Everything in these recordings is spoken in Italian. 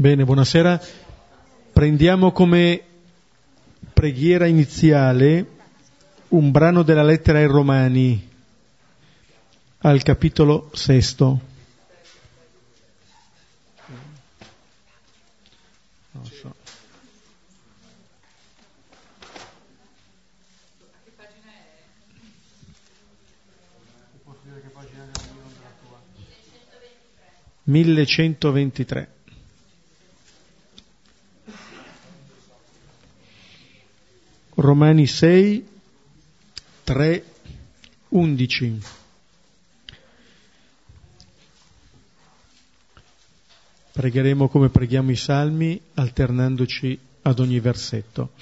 Bene, buonasera. Prendiamo come preghiera iniziale un brano della lettera ai Romani al capitolo sesto. So. Millecentoventitré. Romani 6, 3, 11. Pregheremo come preghiamo i salmi, alternandoci ad ogni versetto.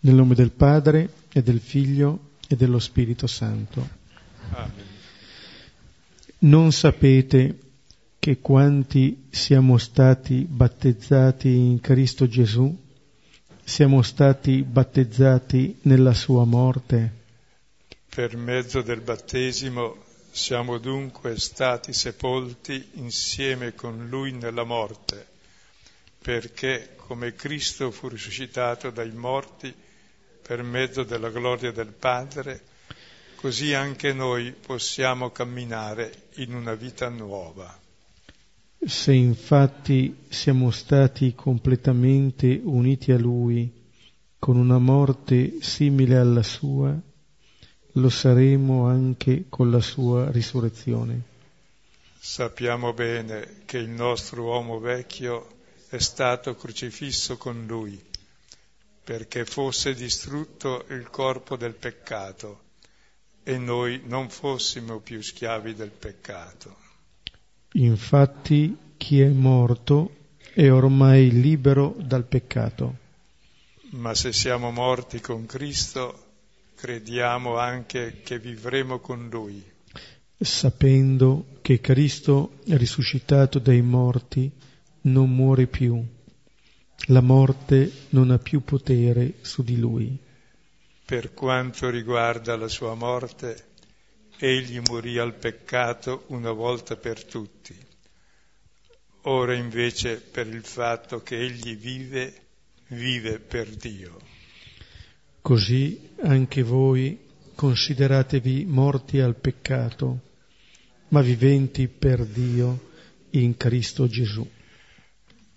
Nel nome del Padre e del Figlio e dello Spirito Santo. Amen. Non sapete che quanti siamo stati battezzati in Cristo Gesù, siamo stati battezzati nella sua morte. Per mezzo del battesimo siamo dunque stati sepolti insieme con Lui nella morte, perché come Cristo fu risuscitato dai morti per mezzo della gloria del Padre, così anche noi possiamo camminare in una vita nuova. Se infatti siamo stati completamente uniti a Lui con una morte simile alla sua, lo saremo anche con la sua risurrezione. Sappiamo bene che il nostro uomo vecchio è stato crocifisso con Lui, perché fosse distrutto il corpo del peccato e noi non fossimo più schiavi del peccato. Infatti chi è morto è ormai libero dal peccato. Ma se siamo morti con Cristo, crediamo anche che vivremo con Lui. Sapendo che Cristo, risuscitato dai morti, non muore più. La morte non ha più potere su di Lui. Per quanto riguarda la sua morte, egli morì al peccato una volta per tutti. Ora invece per il fatto che egli vive, vive per Dio. Così anche voi consideratevi morti al peccato, ma viventi per Dio in Cristo Gesù.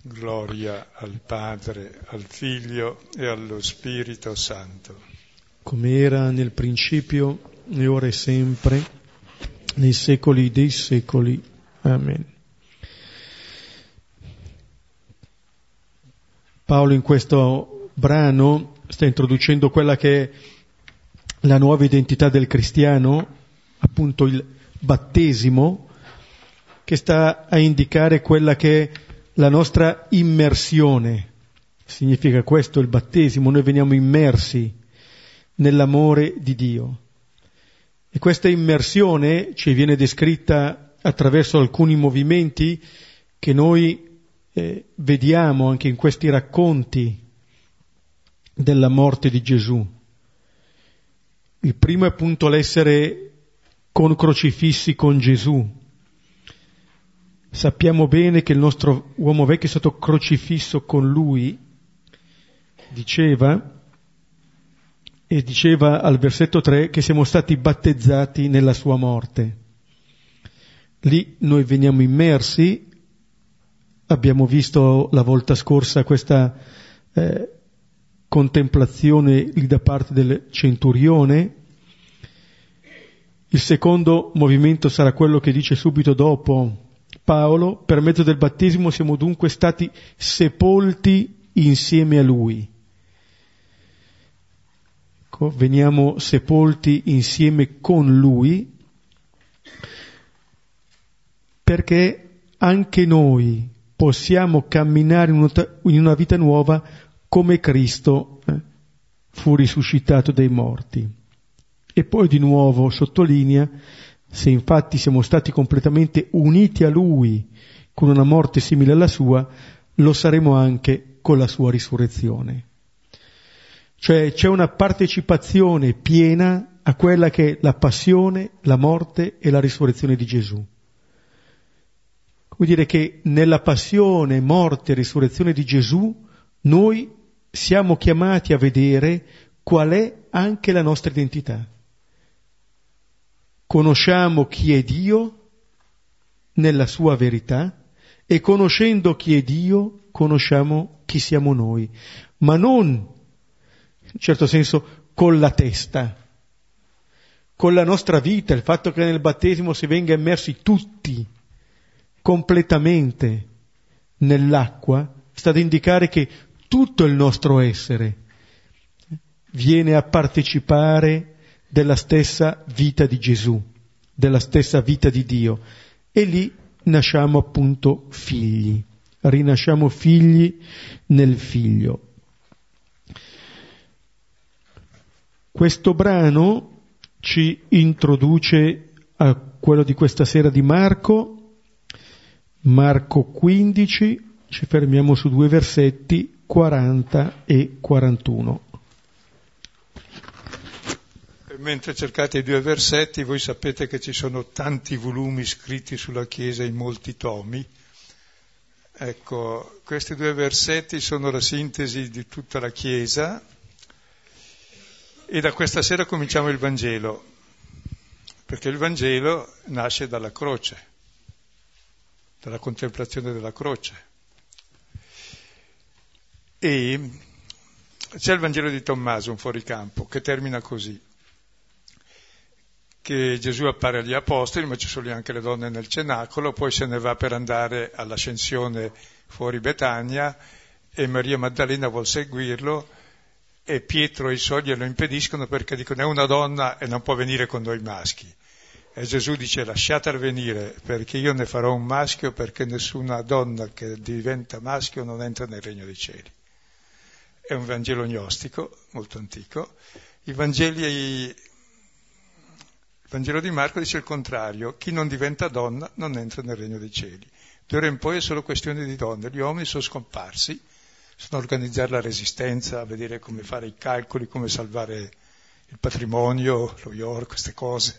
Gloria al Padre, al Figlio e allo Spirito Santo. Come era nel principio e ora e sempre, nei secoli dei secoli. Amen. Paolo in questo brano sta introducendo quella che è la nuova identità del cristiano, appunto il battesimo, che sta a indicare quella che è la nostra immersione. Significa questo il battesimo, noi veniamo immersi nell'amore di Dio. E questa immersione ci viene descritta attraverso alcuni movimenti che noi eh, vediamo anche in questi racconti della morte di Gesù. Il primo è appunto l'essere con crocifissi con Gesù. Sappiamo bene che il nostro uomo vecchio è stato crocifisso con lui, diceva, e diceva al versetto 3 che siamo stati battezzati nella sua morte. Lì noi veniamo immersi, abbiamo visto la volta scorsa questa eh, contemplazione lì da parte del centurione. Il secondo movimento sarà quello che dice subito dopo Paolo, per mezzo del battesimo siamo dunque stati sepolti insieme a lui ecco, veniamo sepolti insieme con Lui, perché anche noi possiamo camminare in una vita nuova come Cristo eh, fu risuscitato dai morti. E poi di nuovo sottolinea, se infatti siamo stati completamente uniti a Lui con una morte simile alla sua, lo saremo anche con la sua risurrezione. Cioè c'è una partecipazione piena a quella che è la passione, la morte e la risurrezione di Gesù. Vuol dire che nella passione, morte e risurrezione di Gesù noi siamo chiamati a vedere qual è anche la nostra identità. Conosciamo chi è Dio nella sua verità e conoscendo chi è Dio conosciamo chi siamo noi, ma non, in certo senso, con la testa, con la nostra vita, il fatto che nel battesimo si venga immersi tutti completamente nell'acqua, sta ad indicare che tutto il nostro essere viene a partecipare della stessa vita di Gesù, della stessa vita di Dio. E lì nasciamo appunto figli, rinasciamo figli nel figlio. Questo brano ci introduce a quello di questa sera di Marco, Marco 15, ci fermiamo su due versetti, 40 e 41. Mentre cercate i due versetti, voi sapete che ci sono tanti volumi scritti sulla Chiesa in molti tomi. Ecco, questi due versetti sono la sintesi di tutta la Chiesa, e da questa sera cominciamo il Vangelo, perché il Vangelo nasce dalla croce, dalla contemplazione della croce. E c'è il Vangelo di Tommaso, un fuoricampo, che termina così, che Gesù appare agli apostoli, ma ci sono anche le donne nel cenacolo, poi se ne va per andare all'ascensione fuori Betania e Maria Maddalena vuol seguirlo e Pietro e i suoi glielo impediscono perché dicono è una donna e non può venire con noi maschi. E Gesù dice lasciatela venire perché io ne farò un maschio perché nessuna donna che diventa maschio non entra nel regno dei cieli. È un Vangelo gnostico, molto antico. I Vangeli, il Vangelo di Marco dice il contrario, chi non diventa donna non entra nel regno dei cieli. D'ora in poi è solo questione di donne, gli uomini sono scomparsi sono organizzare la resistenza, a vedere come fare i calcoli, come salvare il patrimonio, lo York, queste cose,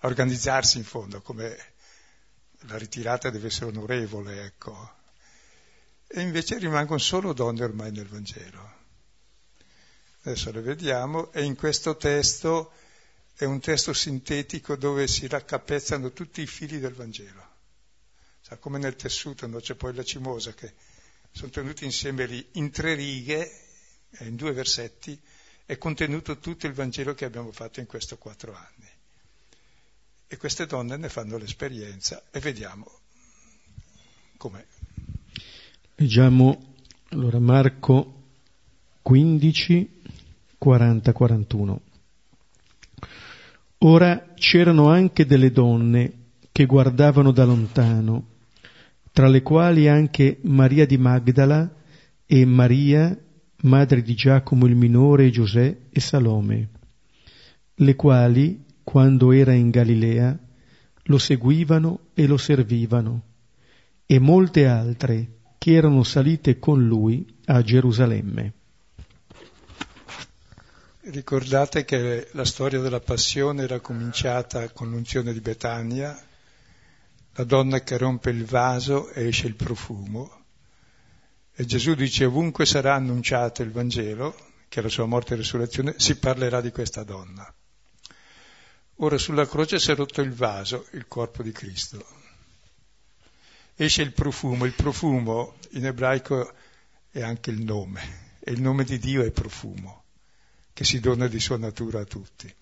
a organizzarsi in fondo, come la ritirata deve essere onorevole, ecco. E invece rimangono solo donne ormai nel Vangelo. Adesso le vediamo e in questo testo è un testo sintetico dove si raccapezzano tutti i fili del Vangelo. Cioè, come nel tessuto, no? c'è poi la cimosa che sono tenuti insieme lì in tre righe, eh, in due versetti, è contenuto tutto il Vangelo che abbiamo fatto in questi quattro anni. E queste donne ne fanno l'esperienza e vediamo com'è. Leggiamo allora Marco 15, 40-41. Ora c'erano anche delle donne che guardavano da lontano tra le quali anche Maria di Magdala e Maria, madre di Giacomo il minore e Giuseppe e Salome, le quali, quando era in Galilea, lo seguivano e lo servivano, e molte altre che erano salite con lui a Gerusalemme. Ricordate che la storia della passione era cominciata con l'unzione di Betania, la donna che rompe il vaso esce il profumo. E Gesù dice ovunque sarà annunciato il Vangelo, che è la sua morte e risurrezione, si parlerà di questa donna. Ora sulla croce si è rotto il vaso, il corpo di Cristo. Esce il profumo, il profumo in ebraico è anche il nome, e il nome di Dio è profumo, che si dona di sua natura a tutti.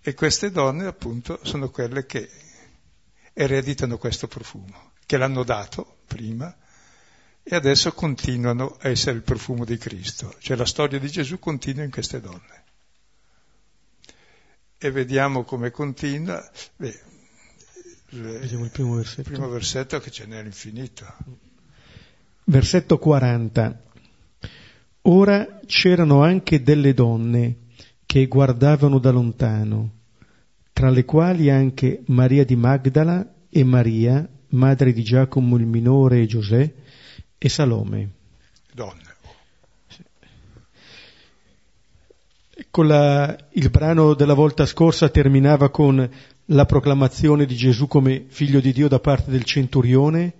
E queste donne appunto sono quelle che ereditano questo profumo, che l'hanno dato prima e adesso continuano a essere il profumo di Cristo. Cioè la storia di Gesù continua in queste donne. E vediamo come continua. Beh, Vediamo il primo versetto. Il primo versetto che ce n'è all'infinito. Versetto 40. Ora c'erano anche delle donne che guardavano da lontano tra le quali anche Maria di Magdala e Maria, madre di Giacomo il minore e Giuseppe, e Salome. Donne. la, il brano della volta scorsa terminava con la proclamazione di Gesù come figlio di Dio da parte del centurione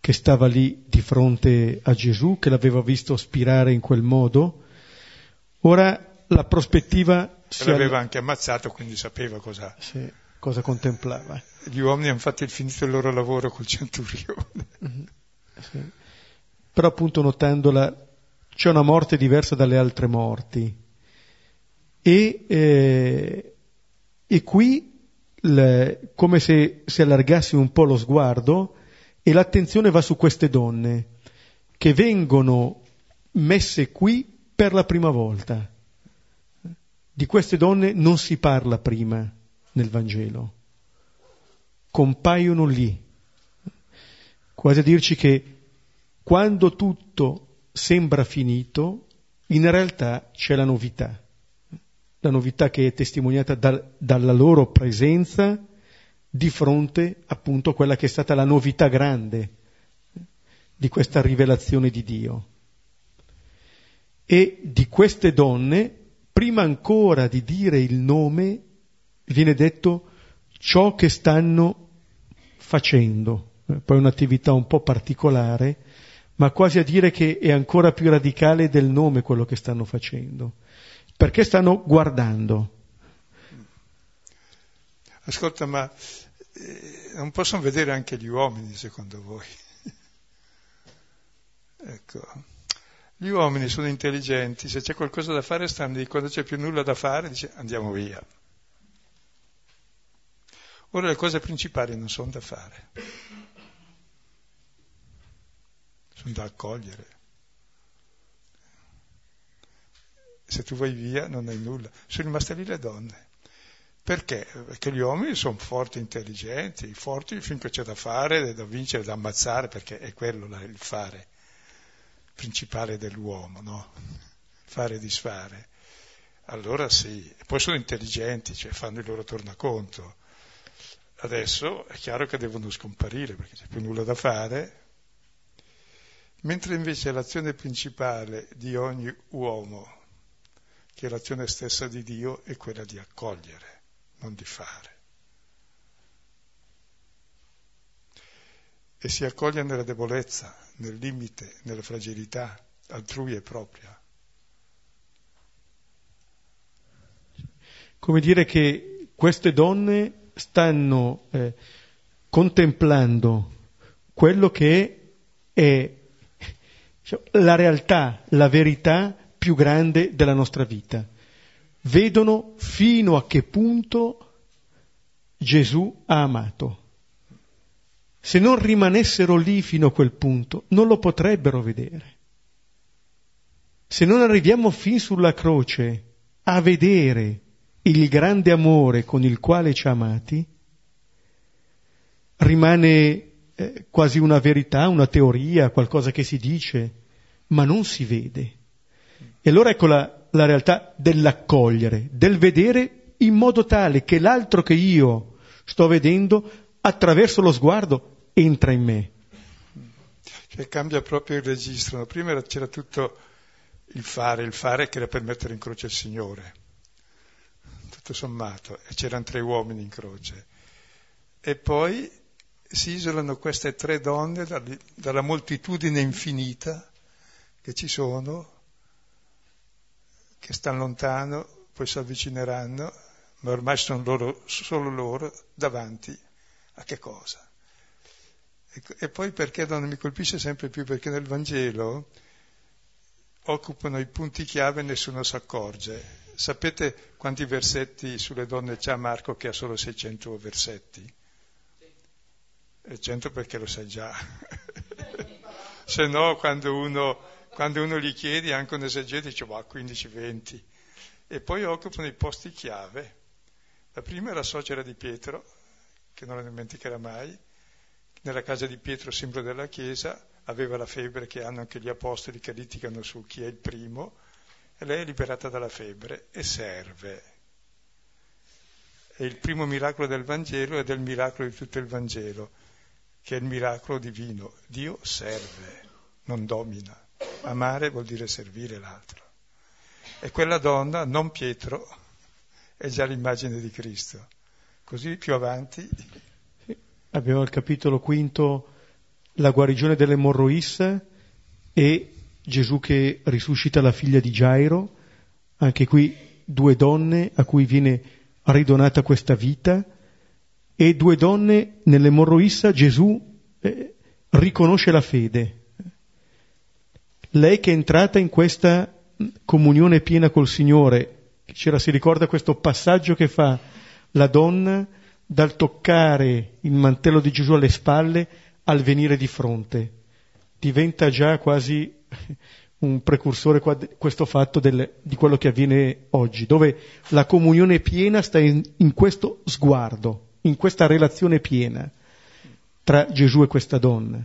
che stava lì di fronte a Gesù, che l'aveva visto spirare in quel modo. Ora la prospettiva... Si l'aveva anche ammazzato, quindi sapeva cosa... Sì, cosa contemplava. Gli uomini hanno fatto il finito il loro lavoro col centurione. Mm-hmm. Sì. Però appunto notandola, c'è una morte diversa dalle altre morti. E, eh, e qui, le, come se si allargasse un po' lo sguardo, e l'attenzione va su queste donne che vengono messe qui per la prima volta. Di queste donne non si parla prima nel Vangelo, compaiono lì, quasi a dirci che quando tutto sembra finito, in realtà c'è la novità, la novità che è testimoniata da, dalla loro presenza di fronte appunto a quella che è stata la novità grande di questa rivelazione di Dio. E di queste donne, prima ancora di dire il nome, viene detto ciò che stanno facendo. Poi un'attività un po' particolare, ma quasi a dire che è ancora più radicale del nome quello che stanno facendo. Perché stanno guardando. Ascolta, ma eh, non possono vedere anche gli uomini, secondo voi? ecco. Gli uomini sono intelligenti, se c'è qualcosa da fare stanno lì, quando c'è più nulla da fare dice andiamo via. Ora le cose principali non sono da fare, sono da accogliere. Se tu vai via non hai nulla, sono rimaste lì le donne. Perché? Perché gli uomini sono forti, intelligenti, forti finché c'è da fare, da vincere, da ammazzare, perché è quello il fare principale dell'uomo, no? Fare e disfare. Allora sì, poi sono intelligenti, cioè fanno il loro tornaconto. Adesso è chiaro che devono scomparire perché c'è più nulla da fare, mentre invece l'azione principale di ogni uomo, che è l'azione stessa di Dio, è quella di accogliere non di fare. E si accoglie nella debolezza, nel limite, nella fragilità altrui e propria. Come dire che queste donne stanno eh, contemplando quello che è cioè, la realtà, la verità più grande della nostra vita vedono fino a che punto Gesù ha amato. Se non rimanessero lì fino a quel punto, non lo potrebbero vedere. Se non arriviamo fin sulla croce a vedere il grande amore con il quale ci ha amati, rimane eh, quasi una verità, una teoria, qualcosa che si dice, ma non si vede. E allora ecco la, la realtà dell'accogliere, del vedere in modo tale che l'altro che io sto vedendo attraverso lo sguardo entra in me. Cioè cambia proprio il registro. Prima c'era tutto il fare, il fare che era per mettere in croce il Signore, tutto sommato, e c'erano tre uomini in croce. E poi si isolano queste tre donne dalla moltitudine infinita che ci sono che stanno lontano, poi si avvicineranno, ma ormai sono loro, solo loro davanti a che cosa? E, poi perché non mi colpisce sempre più? Perché nel Vangelo occupano i punti chiave e nessuno si accorge. Sapete quanti versetti sulle donne c'ha Marco che ha solo 600 versetti? E 100 perché lo sai già. Se no, quando uno quando uno gli chiede anche un esegete dice ma 15-20 e poi occupano i posti chiave. La prima è la suocera di Pietro, che non la dimenticherà mai, nella casa di Pietro, simbolo della Chiesa, aveva la febbre che hanno anche gli apostoli che litigano su chi è il primo, e lei è liberata dalla febbre e serve. E il primo miracolo del Vangelo è del miracolo di tutto il Vangelo, che è il miracolo divino. Dio serve, non domina. Amare vuol dire servire l'altro. E quella donna, non Pietro, è già l'immagine di Cristo. Così più avanti. Abbiamo il capitolo quinto, la guarigione dell'emorroissa e Gesù che risuscita la figlia di Gairo, anche qui due donne a cui viene ridonata questa vita e due donne nell'emorroissa Gesù eh, riconosce la fede. Lei che è entrata in questa comunione piena col Signore, c'era, si ricorda questo passaggio che fa la donna dal toccare il mantello di Gesù alle spalle al venire di fronte. Diventa già quasi un precursore questo fatto del, di quello che avviene oggi, dove la comunione piena sta in, in questo sguardo, in questa relazione piena tra Gesù e questa donna.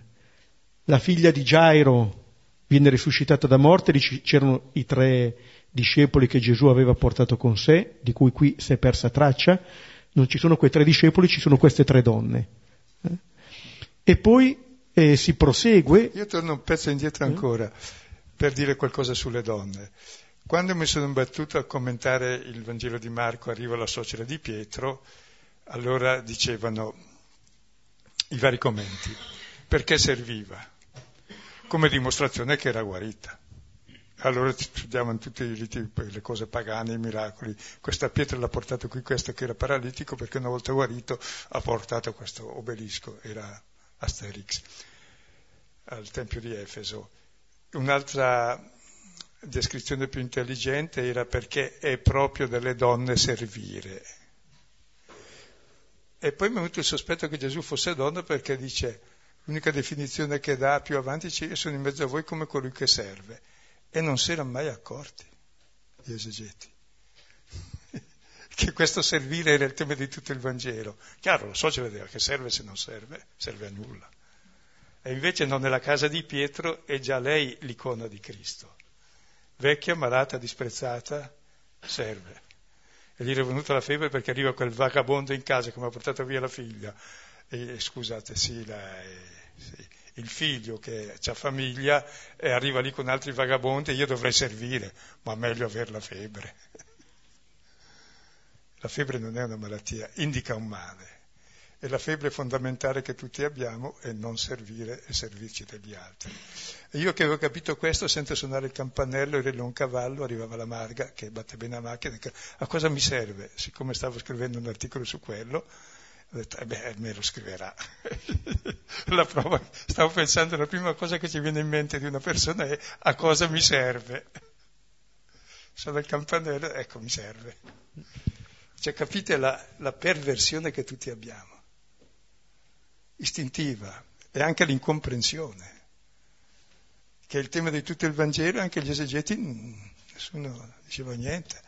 La figlia di Gairo viene risuscitata da morte, c'erano i tre discepoli che Gesù aveva portato con sé, di cui qui si è persa traccia, non ci sono quei tre discepoli, ci sono queste tre donne. Eh? E poi eh, si prosegue. Io torno un pezzo indietro ancora per dire qualcosa sulle donne. Quando mi sono imbattuto a commentare il Vangelo di Marco, arriva la suocera di Pietro, allora dicevano i vari commenti, perché serviva? Come dimostrazione che era guarita. Allora studiamo tutti i riti, le cose pagane, i miracoli. Questa pietra l'ha portato qui, questo che era paralitico, perché una volta guarito ha portato questo obelisco, era Asterix, al Tempio di Efeso. Un'altra descrizione più intelligente era perché è proprio delle donne servire. E poi mi è venuto il sospetto che Gesù fosse donna perché dice, l'unica definizione che dà più avanti io sono in mezzo a voi come colui che serve. E non si erano mai accorti gli esegeti che questo servire era il tema di tutto il Vangelo. Chiaro, lo so, ce vedeva che serve se non serve, serve a nulla. E invece non nella casa di Pietro è già lei l'icona di Cristo. Vecchia, malata, disprezzata, serve e gli è venuta la febbre perché arriva quel vagabondo in casa che mi ha portato via la figlia. E, scusate, sì, la, eh, sì, il figlio che ha famiglia e arriva lì con altri vagabondi e io dovrei servire, ma meglio avere la febbre. La febbre non è una malattia, indica un male. E la febbre fondamentale che tutti abbiamo è non servire e servirci degli altri. E io che avevo capito questo, senza suonare il campanello, ero un cavallo, arrivava la marga che batte bene la macchina, a cosa mi serve? Siccome stavo scrivendo un articolo su quello, ho detto, eh beh, me lo scriverà. la prova, stavo pensando, la prima cosa che ci viene in mente di una persona è a cosa mi serve. Sono il campanello, ecco, mi serve. Cioè, capite la, la perversione che tutti abbiamo istintiva e anche l'incomprensione, che è il tema di tutto il Vangelo, anche gli esegeti, nessuno diceva niente,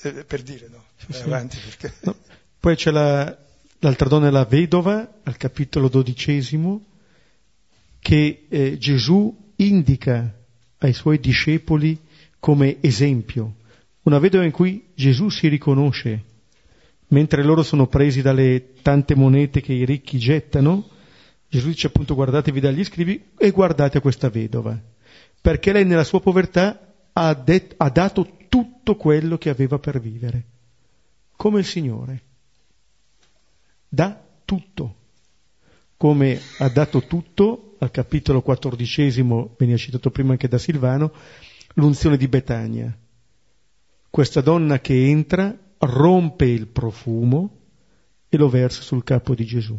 eh, per dire no, vai avanti perché... No. Poi c'è la, l'altra donna, la vedova, al capitolo dodicesimo, che eh, Gesù indica ai suoi discepoli come esempio, una vedova in cui Gesù si riconosce mentre loro sono presi dalle tante monete che i ricchi gettano, Gesù dice appunto guardatevi dagli scrivi e guardate questa vedova, perché lei nella sua povertà ha, det- ha dato tutto quello che aveva per vivere, come il Signore. Dà tutto, come ha dato tutto al capitolo quattordicesimo, veniva citato prima anche da Silvano, l'unzione di Betania. Questa donna che entra rompe il profumo e lo versa sul capo di Gesù.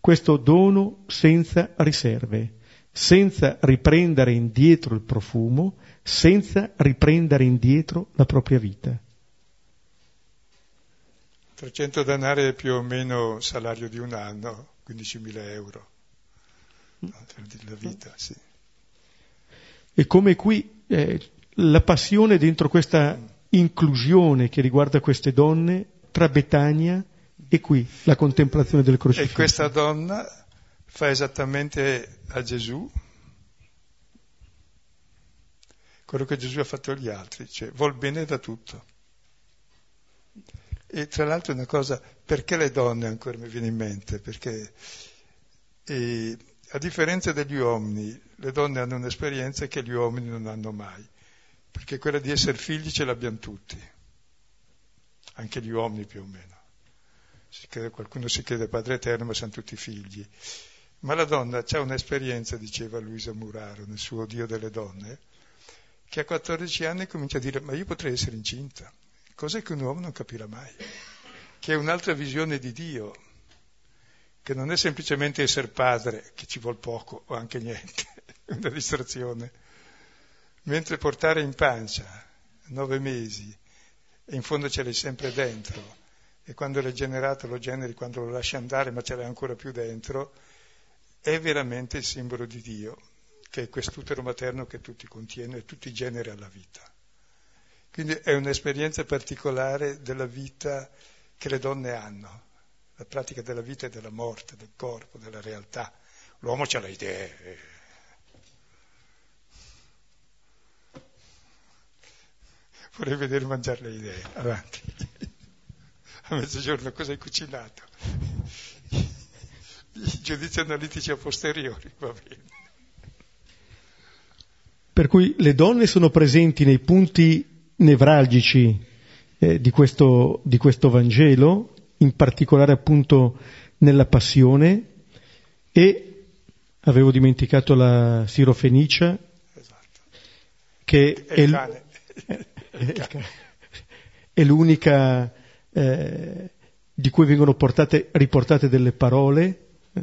Questo dono senza riserve, senza riprendere indietro il profumo, senza riprendere indietro la propria vita. 300 denari è più o meno salario di un anno, 15.000 euro. La vita, sì. E come qui eh, la passione dentro questa inclusione che riguarda queste donne tra Betania e qui, la contemplazione del crocifisso. E questa donna fa esattamente a Gesù quello che Gesù ha fatto agli altri, cioè vuol bene da tutto. E tra l'altro una cosa, perché le donne ancora mi viene in mente? Perché e, a differenza degli uomini, le donne hanno un'esperienza che gli uomini non hanno mai perché quella di essere figli ce l'abbiamo tutti, anche gli uomini più o meno. Si crede, qualcuno si crede Padre Eterno, ma sono tutti figli. Ma la donna ha un'esperienza, diceva Luisa Muraro nel suo Dio delle donne, che a 14 anni comincia a dire ma io potrei essere incinta, cosa che un uomo non capirà mai, che è un'altra visione di Dio, che non è semplicemente essere padre, che ci vuole poco o anche niente, è una distrazione, mentre portare in pancia nove mesi e in fondo ce l'hai sempre dentro e quando l'hai generato lo generi quando lo lasci andare ma ce l'hai ancora più dentro, è veramente il simbolo di Dio che è quest'utero materno che tutti contiene e tutti genera la vita. Quindi è un'esperienza particolare della vita che le donne hanno, la pratica della vita e della morte, del corpo, della realtà. L'uomo ha le idee. Vorrei vedere mangiare le idee. Avanti. A mezzogiorno cosa hai cucinato? I giudizi analitici a posteriori, va bene. Per cui le donne sono presenti nei punti nevralgici eh, di, questo, di questo Vangelo, in particolare appunto nella passione e avevo dimenticato la sirofenicia esatto. che è, l- è, l'unica eh, di cui vengono portate, riportate delle parole eh,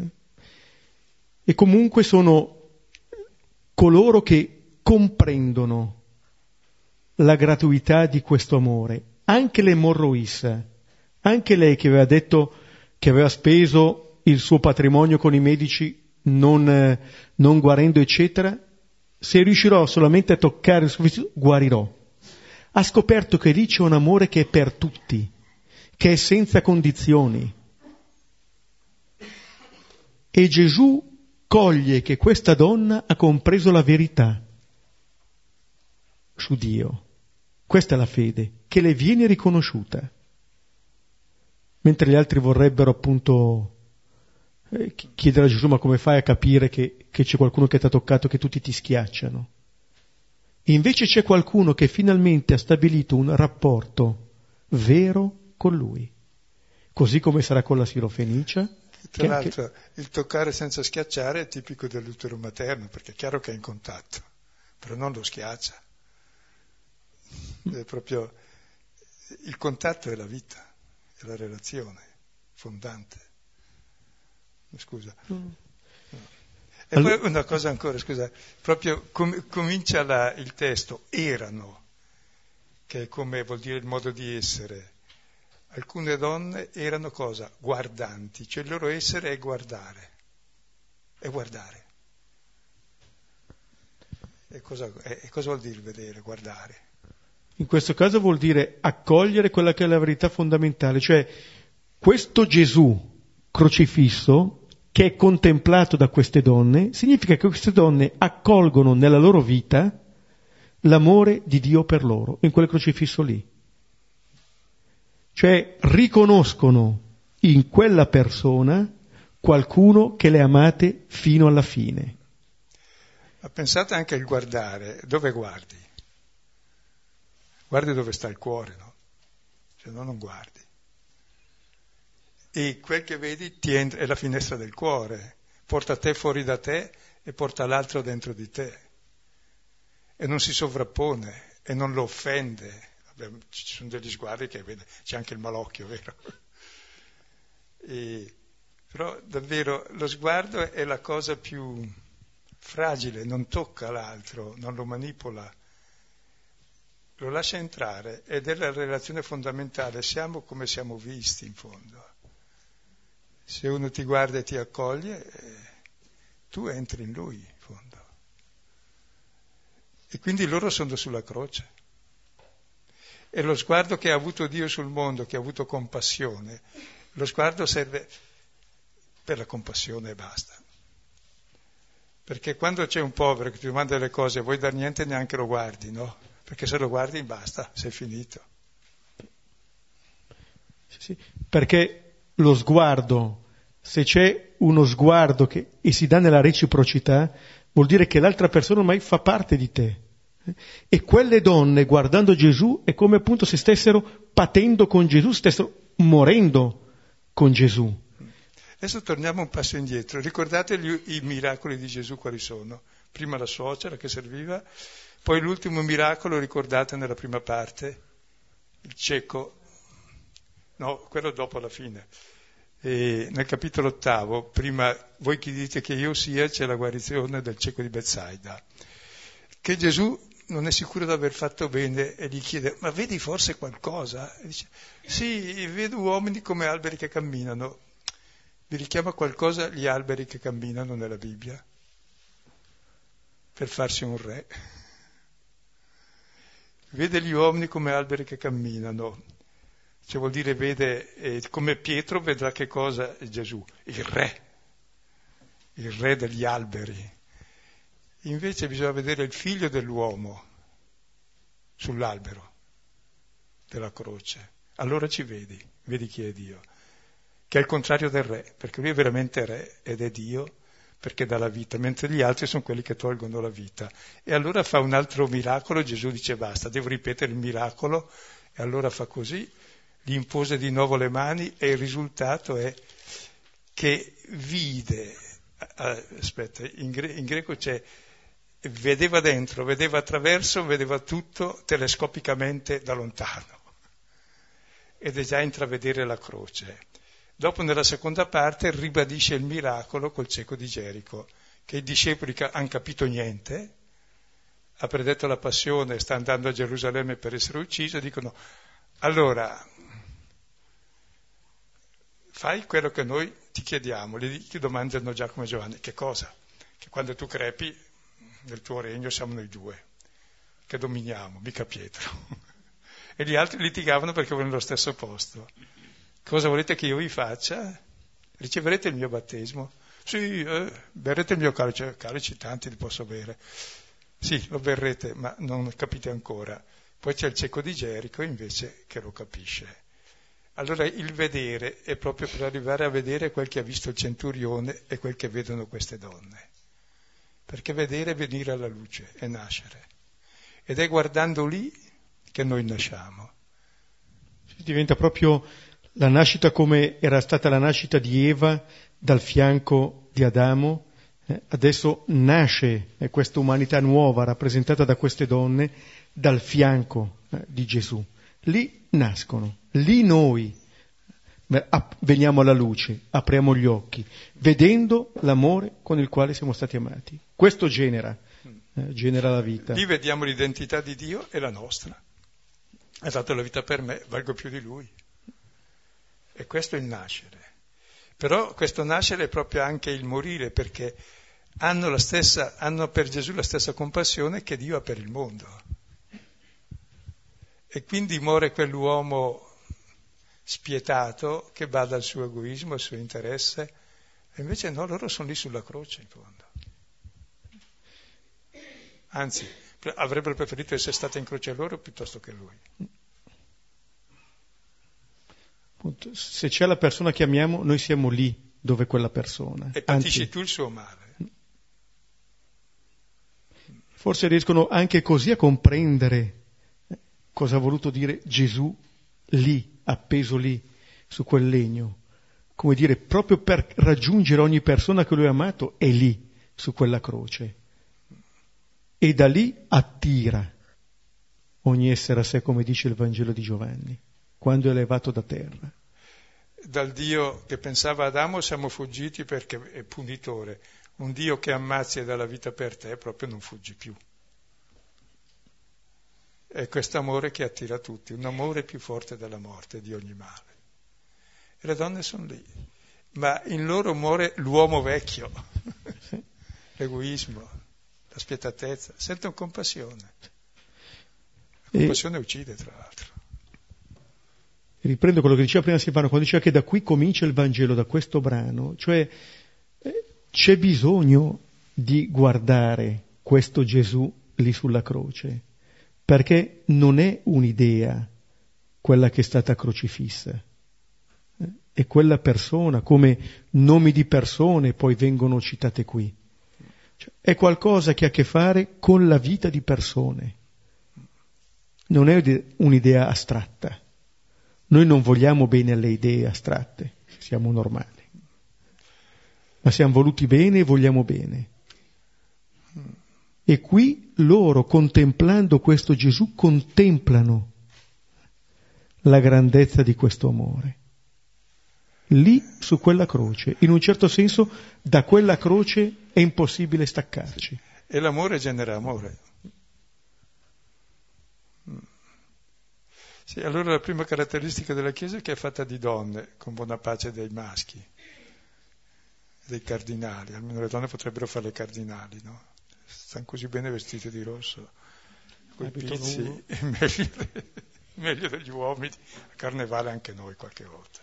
e comunque sono coloro che comprendono la gratuità di questo amore. Anche le Morroissa, anche lei che aveva detto che aveva speso il suo patrimonio con i medici non, non guarendo, eccetera, se riuscirò solamente a toccare il suo vestito, guarirò. Ha scoperto che lì c'è un amore che è per tutti, che è senza condizioni. E Gesù coglie che questa donna ha compreso la verità su Dio. Questa è la fede, che le viene riconosciuta. Mentre gli altri vorrebbero appunto eh, chiedere a Gesù ma come fai a capire che, che c'è qualcuno che ti ha toccato, che tutti ti schiacciano. Invece c'è qualcuno che finalmente ha stabilito un rapporto vero con lui, così come sarà con la sirofenicia. Tra l'altro anche... il toccare senza schiacciare è tipico dell'utero materno, perché è chiaro che è in contatto, però non lo schiaccia. È proprio il contatto è la vita, è la relazione fondante. Scusa. Mm. E poi una cosa ancora, scusa, proprio com- comincia la, il testo, erano, che è come vuol dire il modo di essere. Alcune donne erano cosa? Guardanti, cioè il loro essere è guardare, è guardare. E cosa, e cosa vuol dire vedere, guardare? In questo caso vuol dire accogliere quella che è la verità fondamentale, cioè questo Gesù crocifisso che è contemplato da queste donne, significa che queste donne accolgono nella loro vita l'amore di Dio per loro, in quel crocifisso lì. Cioè riconoscono in quella persona qualcuno che le amate fino alla fine. Ma pensate anche al guardare, dove guardi? Guardi dove sta il cuore, no? Se no non guardi. E quel che vedi entra, è la finestra del cuore, porta te fuori da te e porta l'altro dentro di te. E non si sovrappone e non lo offende. Ci sono degli sguardi che vede, c'è anche il malocchio, vero? E, però davvero lo sguardo è la cosa più fragile, non tocca l'altro, non lo manipola lo lascia entrare ed è la relazione fondamentale, siamo come siamo visti in fondo. Se uno ti guarda e ti accoglie, eh, tu entri in lui in fondo. E quindi loro sono sulla croce. E lo sguardo che ha avuto Dio sul mondo, che ha avuto compassione, lo sguardo serve per la compassione e basta. Perché quando c'è un povero che ti domanda le cose e vuoi dar niente neanche lo guardi, no? Perché se lo guardi basta, sei finito. Sì, sì, perché lo sguardo, se c'è uno sguardo che, e si dà nella reciprocità, vuol dire che l'altra persona ormai fa parte di te. E quelle donne, guardando Gesù, è come appunto se stessero patendo con Gesù, stessero morendo con Gesù. Adesso torniamo un passo indietro. Ricordate gli, i miracoli di Gesù quali sono? Prima la suocera che serviva, poi l'ultimo miracolo, ricordate nella prima parte, il cieco, no, quello dopo la fine. E nel capitolo ottavo, prima voi chi dite che io sia, c'è la guarigione del cieco di Bethsaida, che Gesù non è sicuro di aver fatto bene e gli chiede, ma vedi forse qualcosa? E dice, sì, vedo uomini come alberi che camminano. Vi richiama qualcosa gli alberi che camminano nella Bibbia? Per farsi un re. Vede gli uomini come alberi che camminano. Cioè vuol dire vede, eh, come Pietro vedrà che cosa è Gesù? Il re, il re degli alberi. Invece bisogna vedere il figlio dell'uomo sull'albero della croce. Allora ci vedi, vedi chi è Dio, che è il contrario del re, perché lui è veramente re ed è Dio perché dà la vita, mentre gli altri sono quelli che tolgono la vita. E allora fa un altro miracolo, Gesù dice basta, devo ripetere il miracolo, e allora fa così, gli impose di nuovo le mani e il risultato è che vide, aspetta, in, gre- in greco c'è vedeva dentro, vedeva attraverso, vedeva tutto telescopicamente da lontano ed è già intravedere la croce. Dopo nella seconda parte ribadisce il miracolo col cieco di Gerico, che i discepoli hanno capito niente, ha predetto la passione, sta andando a Gerusalemme per essere ucciso, dicono allora fai quello che noi ti chiediamo, gli domandano Giacomo e Giovanni, che cosa? Che quando tu crepi nel tuo regno siamo noi due che dominiamo, mica Pietro. e gli altri litigavano perché volevano lo stesso posto. Cosa volete che io vi faccia? Riceverete il mio battesimo? Sì, eh, berrete il mio calice, calici tanti li posso bere. Sì, lo berrete, ma non capite ancora. Poi c'è il cieco di Gerico invece che lo capisce. Allora il vedere è proprio per arrivare a vedere quel che ha visto il centurione e quel che vedono queste donne perché vedere è venire alla luce e nascere. Ed è guardando lì che noi nasciamo. Diventa proprio la nascita come era stata la nascita di Eva dal fianco di Adamo, eh, adesso nasce eh, questa umanità nuova rappresentata da queste donne dal fianco eh, di Gesù. Lì nascono, lì noi veniamo alla luce, apriamo gli occhi, vedendo l'amore con il quale siamo stati amati. Questo genera, genera la vita. Lì vediamo l'identità di Dio e la nostra. Ha dato la vita per me, valgo più di Lui. E questo è il nascere. Però questo nascere è proprio anche il morire, perché hanno, stessa, hanno per Gesù la stessa compassione che Dio ha per il mondo. E quindi muore quell'uomo spietato che bada al suo egoismo, al suo interesse, e invece no, loro sono lì sulla croce in fondo. Anzi, avrebbero preferito essere state in croce loro piuttosto che lui. Se c'è la persona che amiamo, noi siamo lì dove quella persona. E patisci Anzi, tu il suo male. Forse riescono anche così a comprendere cosa ha voluto dire Gesù lì appeso lì su quel legno, come dire, proprio per raggiungere ogni persona che lui ha amato, è lì, su quella croce. E da lì attira ogni essere a sé, come dice il Vangelo di Giovanni, quando è elevato da terra. Dal Dio che pensava Adamo siamo fuggiti perché è punitore. Un Dio che ammazzi e dà la vita per te proprio non fuggi più. È questo amore che attira tutti, un amore più forte della morte, di ogni male. E le donne sono lì, ma in loro muore l'uomo vecchio, l'egoismo, la spietatezza, sentono compassione. La compassione e... uccide, tra l'altro. Riprendo quello che diceva prima Silvano, quando diceva che da qui comincia il Vangelo, da questo brano, cioè eh, c'è bisogno di guardare questo Gesù lì sulla croce perché non è un'idea quella che è stata crocifissa, eh, è quella persona, come nomi di persone poi vengono citate qui. Cioè, è qualcosa che ha a che fare con la vita di persone. Non è un'idea astratta. Noi non vogliamo bene alle idee astratte, siamo normali. Ma siamo voluti bene e vogliamo bene. E qui loro, contemplando questo Gesù, contemplano la grandezza di questo amore. Lì, su quella croce, in un certo senso, da quella croce è impossibile staccarci. E l'amore genera amore. Sì, allora la prima caratteristica della Chiesa è che è fatta di donne, con buona pace dei maschi, dei cardinali, almeno le donne potrebbero fare le cardinali, no? stanno così bene vestite di rosso, con i pizzi, meglio, meglio degli uomini, a carnevale anche noi qualche volta,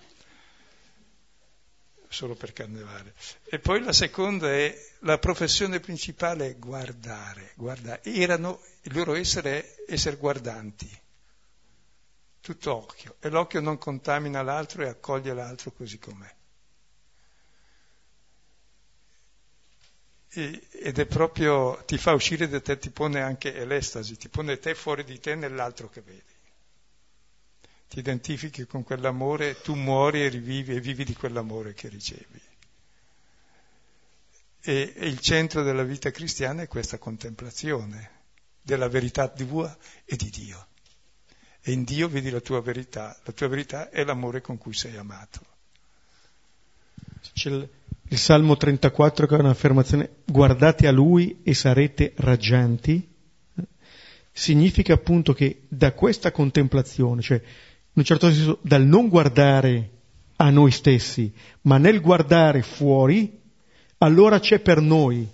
solo per carnevale. E poi la seconda è la professione principale è guardare, guardare. Erano, il loro essere è essere guardanti, tutto occhio, e l'occhio non contamina l'altro e accoglie l'altro così com'è. ed è proprio, ti fa uscire da te, ti pone anche l'estasi, ti pone te fuori di te nell'altro che vedi. Ti identifichi con quell'amore, tu muori e rivivi e vivi di quell'amore che ricevi. E, e il centro della vita cristiana è questa contemplazione della verità tua e di Dio. E in Dio vedi la tua verità, la tua verità è l'amore con cui sei amato. C'è il Salmo 34 che è un'affermazione, guardate a Lui e sarete raggianti, significa appunto che da questa contemplazione, cioè in un certo senso dal non guardare a noi stessi, ma nel guardare fuori, allora c'è per noi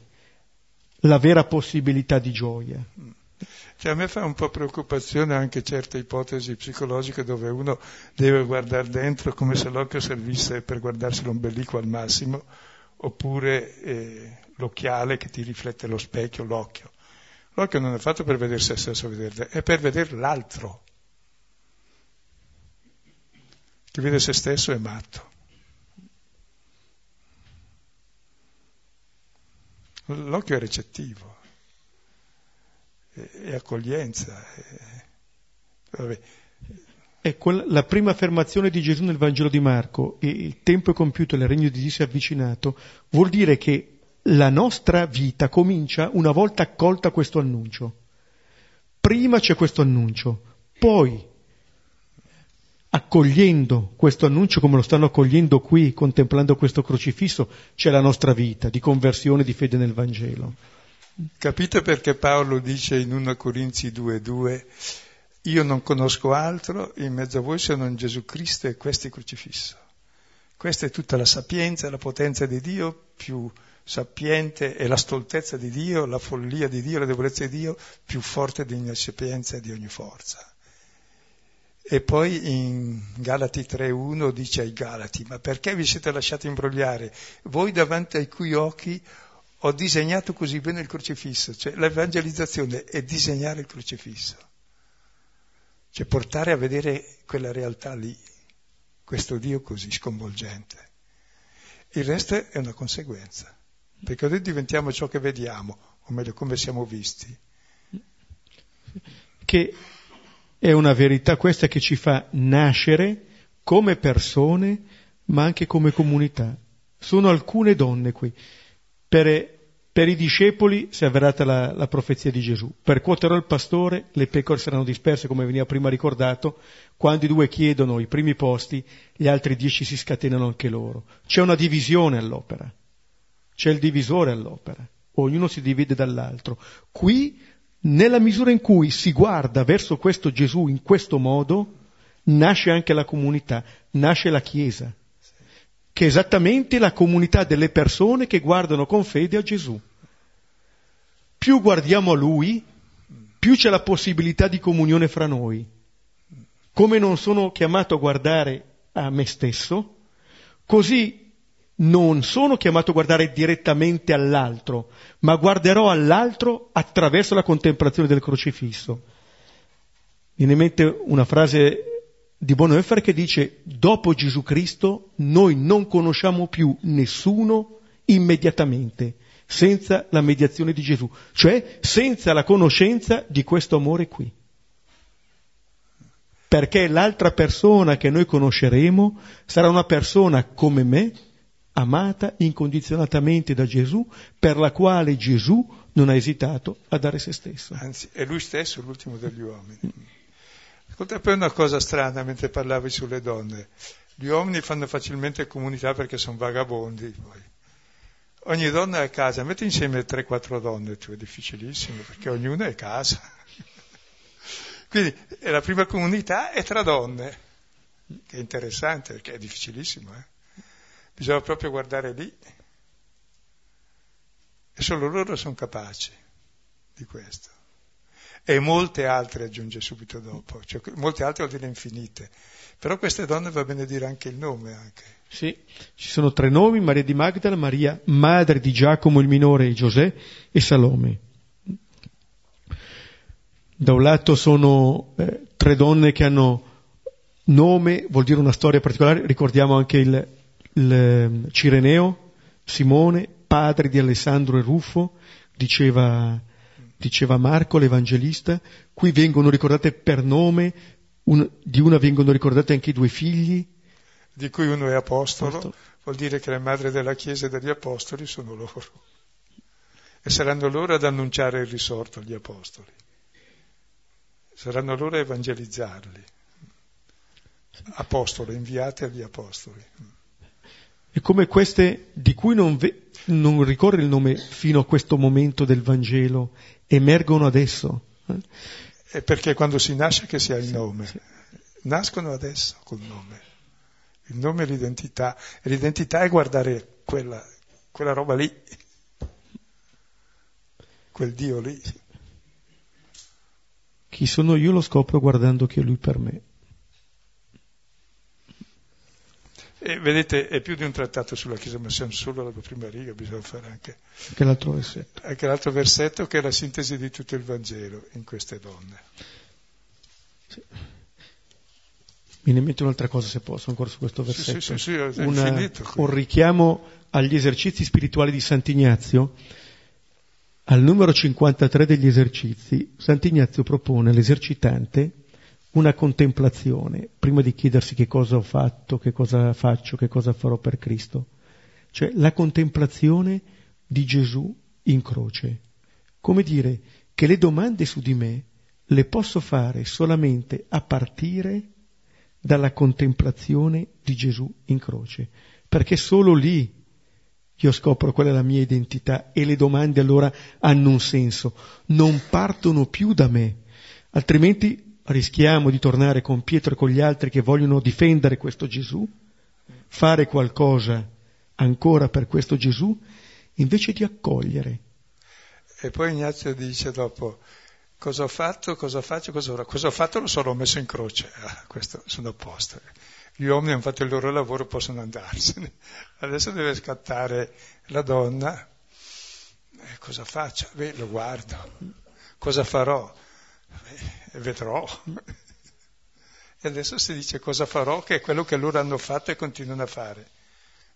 la vera possibilità di gioia. Cioè, a me fa un po' preoccupazione anche certe ipotesi psicologiche dove uno deve guardare dentro come se l'occhio servisse per guardarsi l'ombelico al massimo, oppure eh, l'occhiale che ti riflette lo specchio, l'occhio. L'occhio non è fatto per vedere se stesso, è per vedere l'altro. Chi vede se stesso è matto. L'occhio è recettivo e accoglienza. E, ecco, la prima affermazione di Gesù nel Vangelo di Marco, il tempo è compiuto e il regno di Dio si è avvicinato, vuol dire che la nostra vita comincia una volta accolta questo annuncio. Prima c'è questo annuncio, poi accogliendo questo annuncio come lo stanno accogliendo qui, contemplando questo crocifisso, c'è la nostra vita di conversione, di fede nel Vangelo. Capite perché Paolo dice in 1 Corinzi 2:2 io non conosco altro in mezzo a voi se non Gesù Cristo e questo è crocifisso. Questa è tutta la sapienza e la potenza di Dio, più sapiente è la stoltezza di Dio, la follia di Dio, la debolezza di Dio, più forte di ogni sapienza e di ogni forza. E poi in Galati 3.1 dice ai Galati, ma perché vi siete lasciati imbrogliare? Voi davanti ai cui occhi ho disegnato così bene il crocifisso, cioè l'evangelizzazione è disegnare il crocifisso, cioè portare a vedere quella realtà lì, questo Dio così sconvolgente. Il resto è una conseguenza, perché noi diventiamo ciò che vediamo, o meglio come siamo visti. Che è una verità questa che ci fa nascere come persone, ma anche come comunità. Sono alcune donne qui per, per i discepoli si è avverata la, la, profezia di Gesù. Percuoterò il pastore, le pecore saranno disperse, come veniva prima ricordato. Quando i due chiedono i primi posti, gli altri dieci si scatenano anche loro. C'è una divisione all'opera. C'è il divisore all'opera. Ognuno si divide dall'altro. Qui, nella misura in cui si guarda verso questo Gesù in questo modo, nasce anche la comunità, nasce la Chiesa che è esattamente la comunità delle persone che guardano con fede a Gesù. Più guardiamo a Lui, più c'è la possibilità di comunione fra noi. Come non sono chiamato a guardare a me stesso, così non sono chiamato a guardare direttamente all'altro, ma guarderò all'altro attraverso la contemplazione del crocifisso. Viene in mente una frase di Bonhoeffer che dice dopo Gesù Cristo noi non conosciamo più nessuno immediatamente, senza la mediazione di Gesù, cioè senza la conoscenza di questo amore qui. Perché l'altra persona che noi conosceremo sarà una persona come me, amata incondizionatamente da Gesù, per la quale Gesù non ha esitato a dare se stesso. Anzi, è lui stesso l'ultimo degli uomini. Ascolta poi una cosa strana mentre parlavi sulle donne. Gli uomini fanno facilmente comunità perché sono vagabondi. Poi. Ogni donna è a casa, metti insieme 3-4 donne, tu è difficilissimo perché ognuno è a casa. Quindi la prima comunità è tra donne, che è interessante perché è difficilissimo. Eh? Bisogna proprio guardare lì. E solo loro sono capaci di questo. E molte altre aggiunge subito dopo, cioè molte altre vuol dire infinite. Però queste donne va bene dire anche il nome anche. Sì, ci sono tre nomi, Maria di Magdala, Maria, madre di Giacomo il minore e Giuseppe e Salome. Da un lato sono eh, tre donne che hanno nome, vuol dire una storia particolare, ricordiamo anche il, il ehm, Cireneo, Simone, padre di Alessandro e Ruffo, diceva, diceva Marco l'Evangelista, qui vengono ricordate per nome, un, di una vengono ricordate anche i due figli. Di cui uno è apostolo, apostolo, vuol dire che le madri della Chiesa e degli apostoli sono loro. E saranno loro ad annunciare il risorto agli apostoli. Saranno loro a evangelizzarli. Apostoli, inviati agli apostoli. E come queste di cui non, ve, non, ricorre il nome fino a questo momento del Vangelo, emergono adesso. Eh? È perché quando si nasce che si ha il nome. Sì. Nascono adesso col nome. Il nome è l'identità. E l'identità è guardare quella, quella roba lì. Quel Dio lì. Chi sono io lo scopro guardando chi è lui per me. E vedete, è più di un trattato sulla Chiesa, ma siamo solo alla prima riga, bisogna fare anche, anche l'altro versetto. Anche l'altro versetto che è la sintesi di tutto il Vangelo in queste donne. Sì. Mi in mente un'altra cosa, se posso, ancora su questo versetto. Sì, sì, Una, finito, un richiamo agli esercizi spirituali di Sant'Ignazio. Al numero 53 degli esercizi, Sant'Ignazio propone all'esercitante una contemplazione, prima di chiedersi che cosa ho fatto, che cosa faccio, che cosa farò per Cristo. Cioè la contemplazione di Gesù in croce. Come dire che le domande su di me le posso fare solamente a partire dalla contemplazione di Gesù in croce, perché solo lì io scopro qual è la mia identità e le domande allora hanno un senso, non partono più da me, altrimenti rischiamo di tornare con Pietro e con gli altri che vogliono difendere questo Gesù, fare qualcosa ancora per questo Gesù, invece di accogliere. E poi Ignazio dice dopo, cosa ho fatto, cosa faccio, cosa, ora? cosa ho fatto lo so, l'ho messo in croce, ah, questo sono a posto. Gli uomini hanno fatto il loro lavoro, possono andarsene. Adesso deve scattare la donna, eh, cosa faccio? Beh, lo guardo. Cosa farò? Beh, e vedrò. E adesso si dice cosa farò, che è quello che loro hanno fatto e continuano a fare.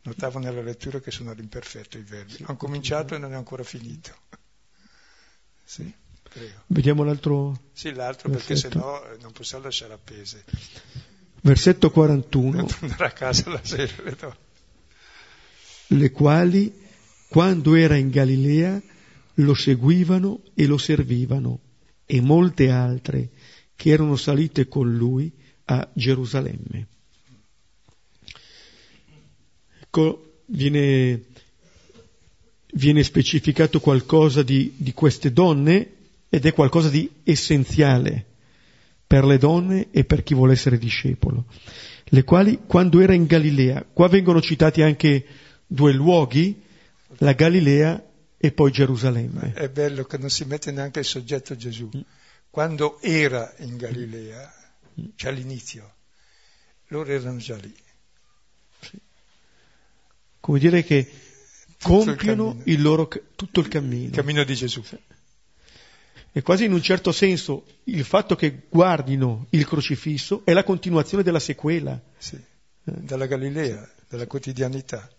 Notavo nella lettura che sono all'imperfetto i verbi. Sì, Hanno cominciato e non è ancora finito. Sì, prego. Vediamo l'altro. Sì, l'altro versetto. perché sennò eh, non possiamo lasciare appese. Versetto 41. Tornare a casa la sera, vedo. Le quali, quando era in Galilea, lo seguivano e lo servivano e molte altre che erano salite con lui a Gerusalemme. Ecco, viene, viene specificato qualcosa di, di queste donne ed è qualcosa di essenziale per le donne e per chi vuole essere discepolo, le quali quando era in Galilea, qua vengono citati anche due luoghi, la Galilea e poi Gerusalemme. È bello che non si mette neanche il soggetto Gesù. Mm. Quando era in Galilea, cioè all'inizio, loro erano già lì. Sì. Come dire che tutto compiono il, il, loro, tutto il cammino. Il cammino di Gesù. Sì. E quasi in un certo senso il fatto che guardino il crocifisso è la continuazione della sequela. Sì, della Galilea, della quotidianità.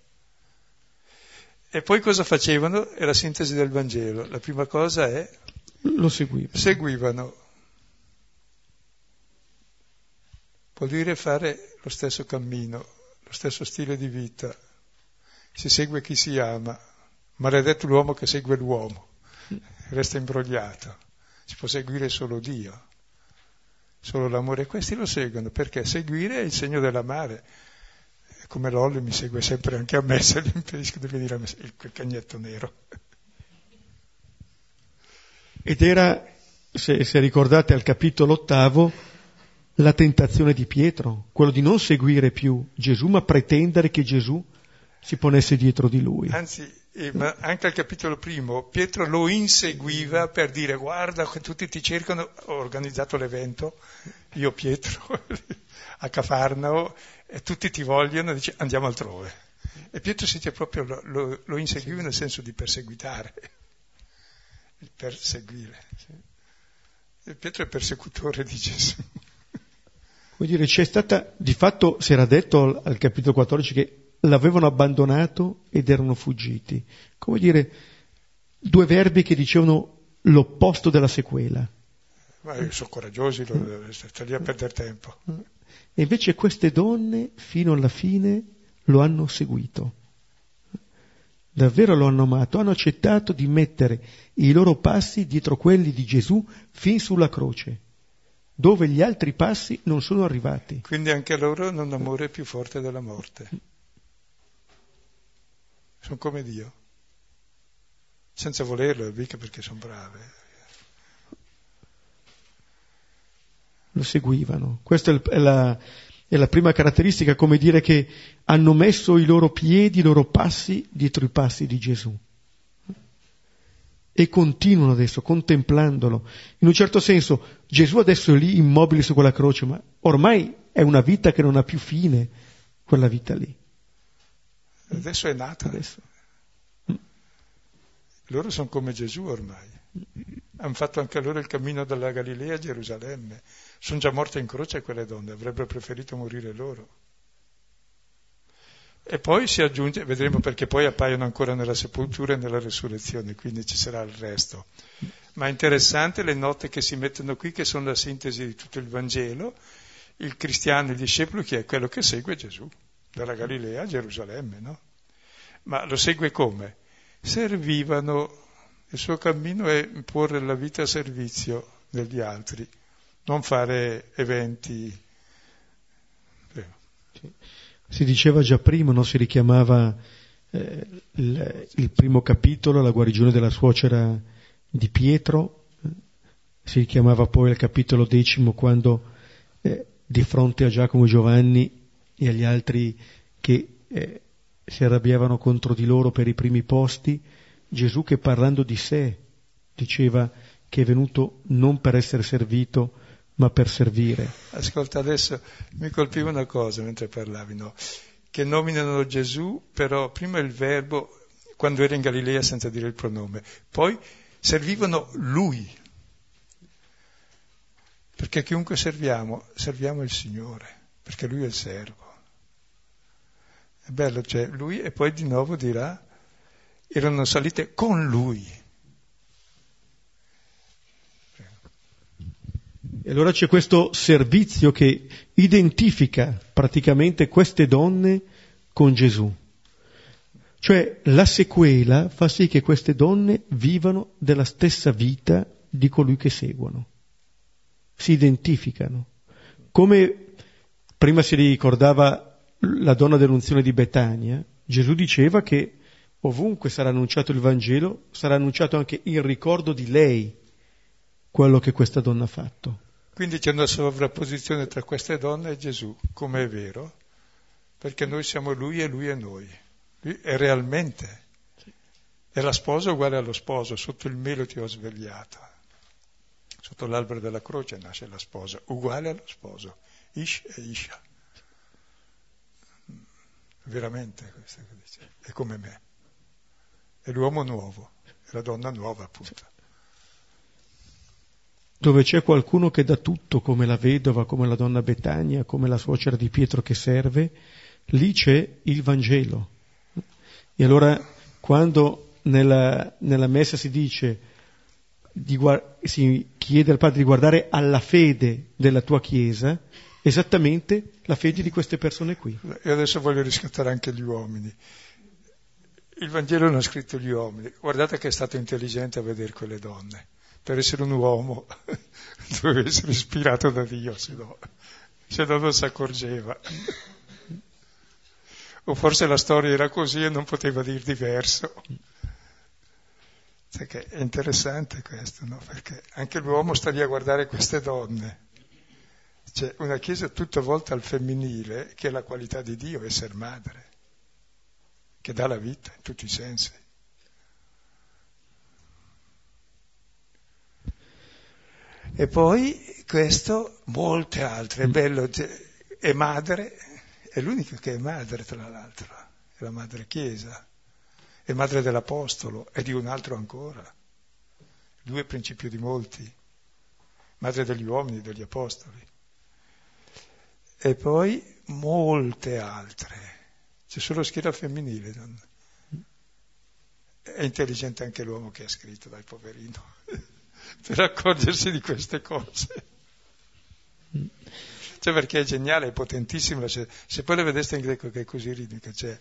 E poi cosa facevano? È la sintesi del Vangelo. La prima cosa è... Lo seguivano. Seguivano. Vuol dire fare lo stesso cammino, lo stesso stile di vita. Si segue chi si ama. Maledetto l'uomo che segue l'uomo. Resta imbrogliato. Si può seguire solo Dio solo l'amore. Questi lo seguono perché seguire è il segno dell'amare come Lolli mi segue sempre anche a me se gli impedisco di venire a me, il, quel cagnetto nero. Ed era, se, se ricordate al capitolo ottavo, la tentazione di Pietro, quello di non seguire più Gesù, ma pretendere che Gesù si ponesse dietro di lui. Anzi, eh, ma anche al capitolo primo, Pietro lo inseguiva per dire guarda che tutti ti cercano, ho organizzato l'evento, io Pietro, a Cafarnao, e tutti ti vogliono, dice andiamo altrove. E Pietro si dice proprio lo, lo, lo inseguiva nel senso di perseguitare, il perseguire. Sì. Pietro è persecutore di Gesù. Vuol dire, c'è stata, di fatto si era detto al, al capitolo 14 che l'avevano abbandonato ed erano fuggiti. Come dire, due verbi che dicevano l'opposto della sequela. Ma sono coraggiosi, sta lì a perdere tempo. E invece queste donne, fino alla fine, lo hanno seguito. Davvero lo hanno amato, hanno accettato di mettere i loro passi dietro quelli di Gesù fin sulla croce, dove gli altri passi non sono arrivati. Quindi anche loro hanno un amore più forte della morte. Sono come Dio, senza volerlo, mica perché sono brave. Lo seguivano. Questa è la, è la prima caratteristica, come dire che hanno messo i loro piedi, i loro passi dietro i passi di Gesù. E continuano adesso, contemplandolo. In un certo senso, Gesù adesso è lì immobile su quella croce, ma ormai è una vita che non ha più fine, quella vita lì. Adesso è nata. Adesso. Loro sono come Gesù ormai. Hanno fatto anche loro il cammino dalla Galilea a Gerusalemme. Sono già morte in croce quelle donne, avrebbero preferito morire loro. E poi si aggiunge, vedremo perché poi appaiono ancora nella sepoltura e nella resurrezione, quindi ci sarà il resto. Ma è interessante le note che si mettono qui, che sono la sintesi di tutto il Vangelo. Il cristiano, il discepolo, che è quello che segue Gesù, dalla Galilea a Gerusalemme, no? Ma lo segue come? Servivano, il suo cammino è porre la vita a servizio degli altri non fare eventi. Si diceva già prima, no? si richiamava eh, il, il, primo capitolo, la guarigione della suocera di Pietro, si richiamava poi al capitolo decimo quando eh, di fronte a Giacomo Giovanni e agli altri che eh, si arrabbiavano contro di loro per i primi posti, Gesù che parlando di sé diceva che è venuto non per essere servito, ma per servire. Ascolta, adesso mi colpiva una cosa mentre parlavi, no? che nominano Gesù, però prima il verbo, quando era in Galilea senza dire il pronome, poi servivano Lui, perché chiunque serviamo, serviamo il Signore, perché Lui è il servo. È bello, cioè Lui e poi di nuovo dirà, erano salite con Lui. E allora c'è questo servizio che identifica praticamente queste donne con Gesù. Cioè la sequela fa sì che queste donne vivano della stessa vita di colui che seguono. Si identificano. Come prima si ricordava la donna dell'unzione di Betania, Gesù diceva che ovunque sarà annunciato il Vangelo, sarà annunciato anche il ricordo di lei, quello che questa donna ha fatto. Quindi c'è una sovrapposizione tra queste donne e Gesù, come è vero, perché noi siamo lui e lui è noi. Lui è realmente. E la sposa uguale allo sposo, sotto il melo ti ho svegliato. Sotto l'albero della croce nasce la sposa, uguale allo sposo, Ish e Isha. Veramente questo che dice. È come me. È l'uomo nuovo, è la donna nuova appunto dove c'è qualcuno che dà tutto come la vedova, come la donna Betania, come la suocera di Pietro che serve, lì c'è il Vangelo. E allora quando nella, nella messa si dice, guard- si chiede al Padre di guardare alla fede della tua Chiesa, esattamente la fede di queste persone qui. E adesso voglio riscattare anche gli uomini. Il Vangelo non ha scritto gli uomini, guardate che è stato intelligente a vedere quelle donne. Per essere un uomo doveva essere ispirato da Dio, se no, se no non si accorgeva. O forse la storia era così e non poteva dir diverso. Cioè è interessante questo, no? Perché anche l'uomo sta lì a guardare queste donne. C'è una chiesa tutta volta al femminile che è la qualità di Dio, essere madre che dà la vita in tutti i sensi. E poi questo, molte altre, è bello, è madre, è l'unico che è madre tra l'altro, è la madre Chiesa, è madre dell'Apostolo e di un altro ancora, due principio di molti, madre degli uomini, degli Apostoli. E poi molte altre c'è solo schiera femminile. Non... È intelligente anche l'uomo che ha scritto, dai poverino, per accorgersi di queste cose. Cioè perché è geniale, è potentissimo. Se, se poi le vedeste in greco che è così ritmica, cioè,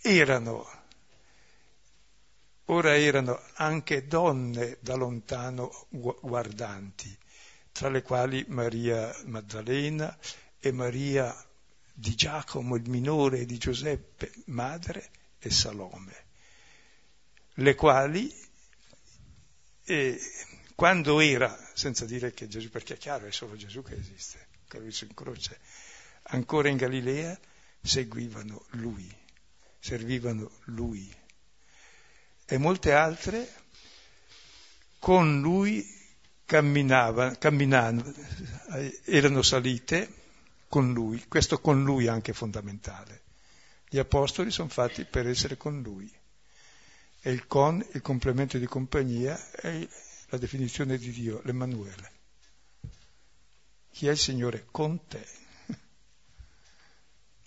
erano, ora erano anche donne da lontano guardanti, tra le quali Maria Maddalena e Maria di Giacomo il minore e di Giuseppe madre e Salome, le quali eh, quando era, senza dire che Gesù, perché è chiaro, è solo Gesù che esiste, che lui in croce, ancora in Galilea seguivano lui, servivano lui. E molte altre con lui camminavano, camminavano erano salite con lui, questo con lui è anche fondamentale. Gli apostoli sono fatti per essere con lui. E il con, il complemento di compagnia, è la definizione di Dio, l'Emanuele. Chi è il Signore con te?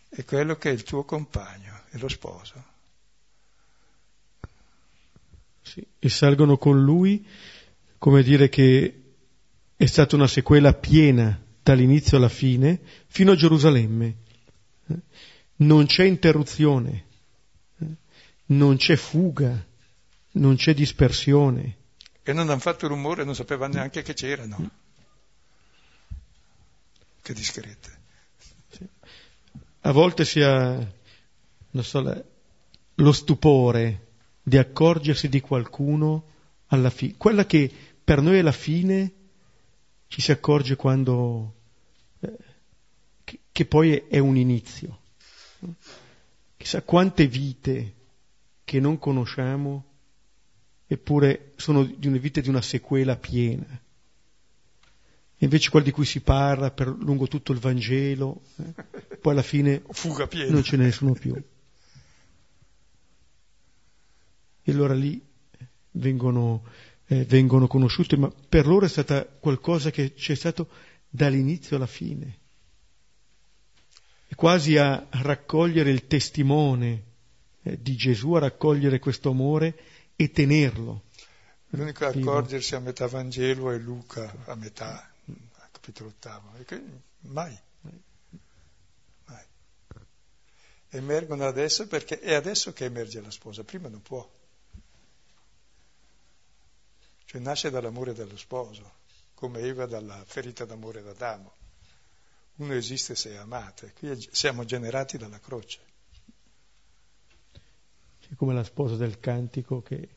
È quello che è il tuo compagno, è lo sposo. Sì, e salgono con lui, come dire che è stata una sequela piena dall'inizio alla fine, fino a Gerusalemme. Non c'è interruzione, non c'è fuga, non c'è dispersione. E non hanno fatto rumore, non sapevano neanche che c'erano. Che discrete. Sì. A volte si ha, so, lo stupore di accorgersi di qualcuno alla fine. Quella che per noi è la fine ci si accorge quando che, che poi è un inizio. Chissà quante vite che non conosciamo, eppure sono di una vita di una sequela piena. E invece quelle di cui si parla per lungo tutto il Vangelo, eh, poi alla fine non ce ne sono più. E allora lì vengono, eh, vengono conosciute, ma per loro è stata qualcosa che c'è stato dall'inizio alla fine. È quasi a raccogliere il testimone eh, di Gesù, a raccogliere questo amore e tenerlo. L'unico a accorgersi a metà Vangelo è Luca, a metà, a capitolo ottavo. Mai. Mai. Emergono adesso perché è adesso che emerge la sposa, prima non può. Cioè nasce dall'amore dello sposo come Eva dalla ferita d'amore d'Adamo. Uno esiste se è amato, e qui siamo generati dalla croce. È come la sposa del cantico che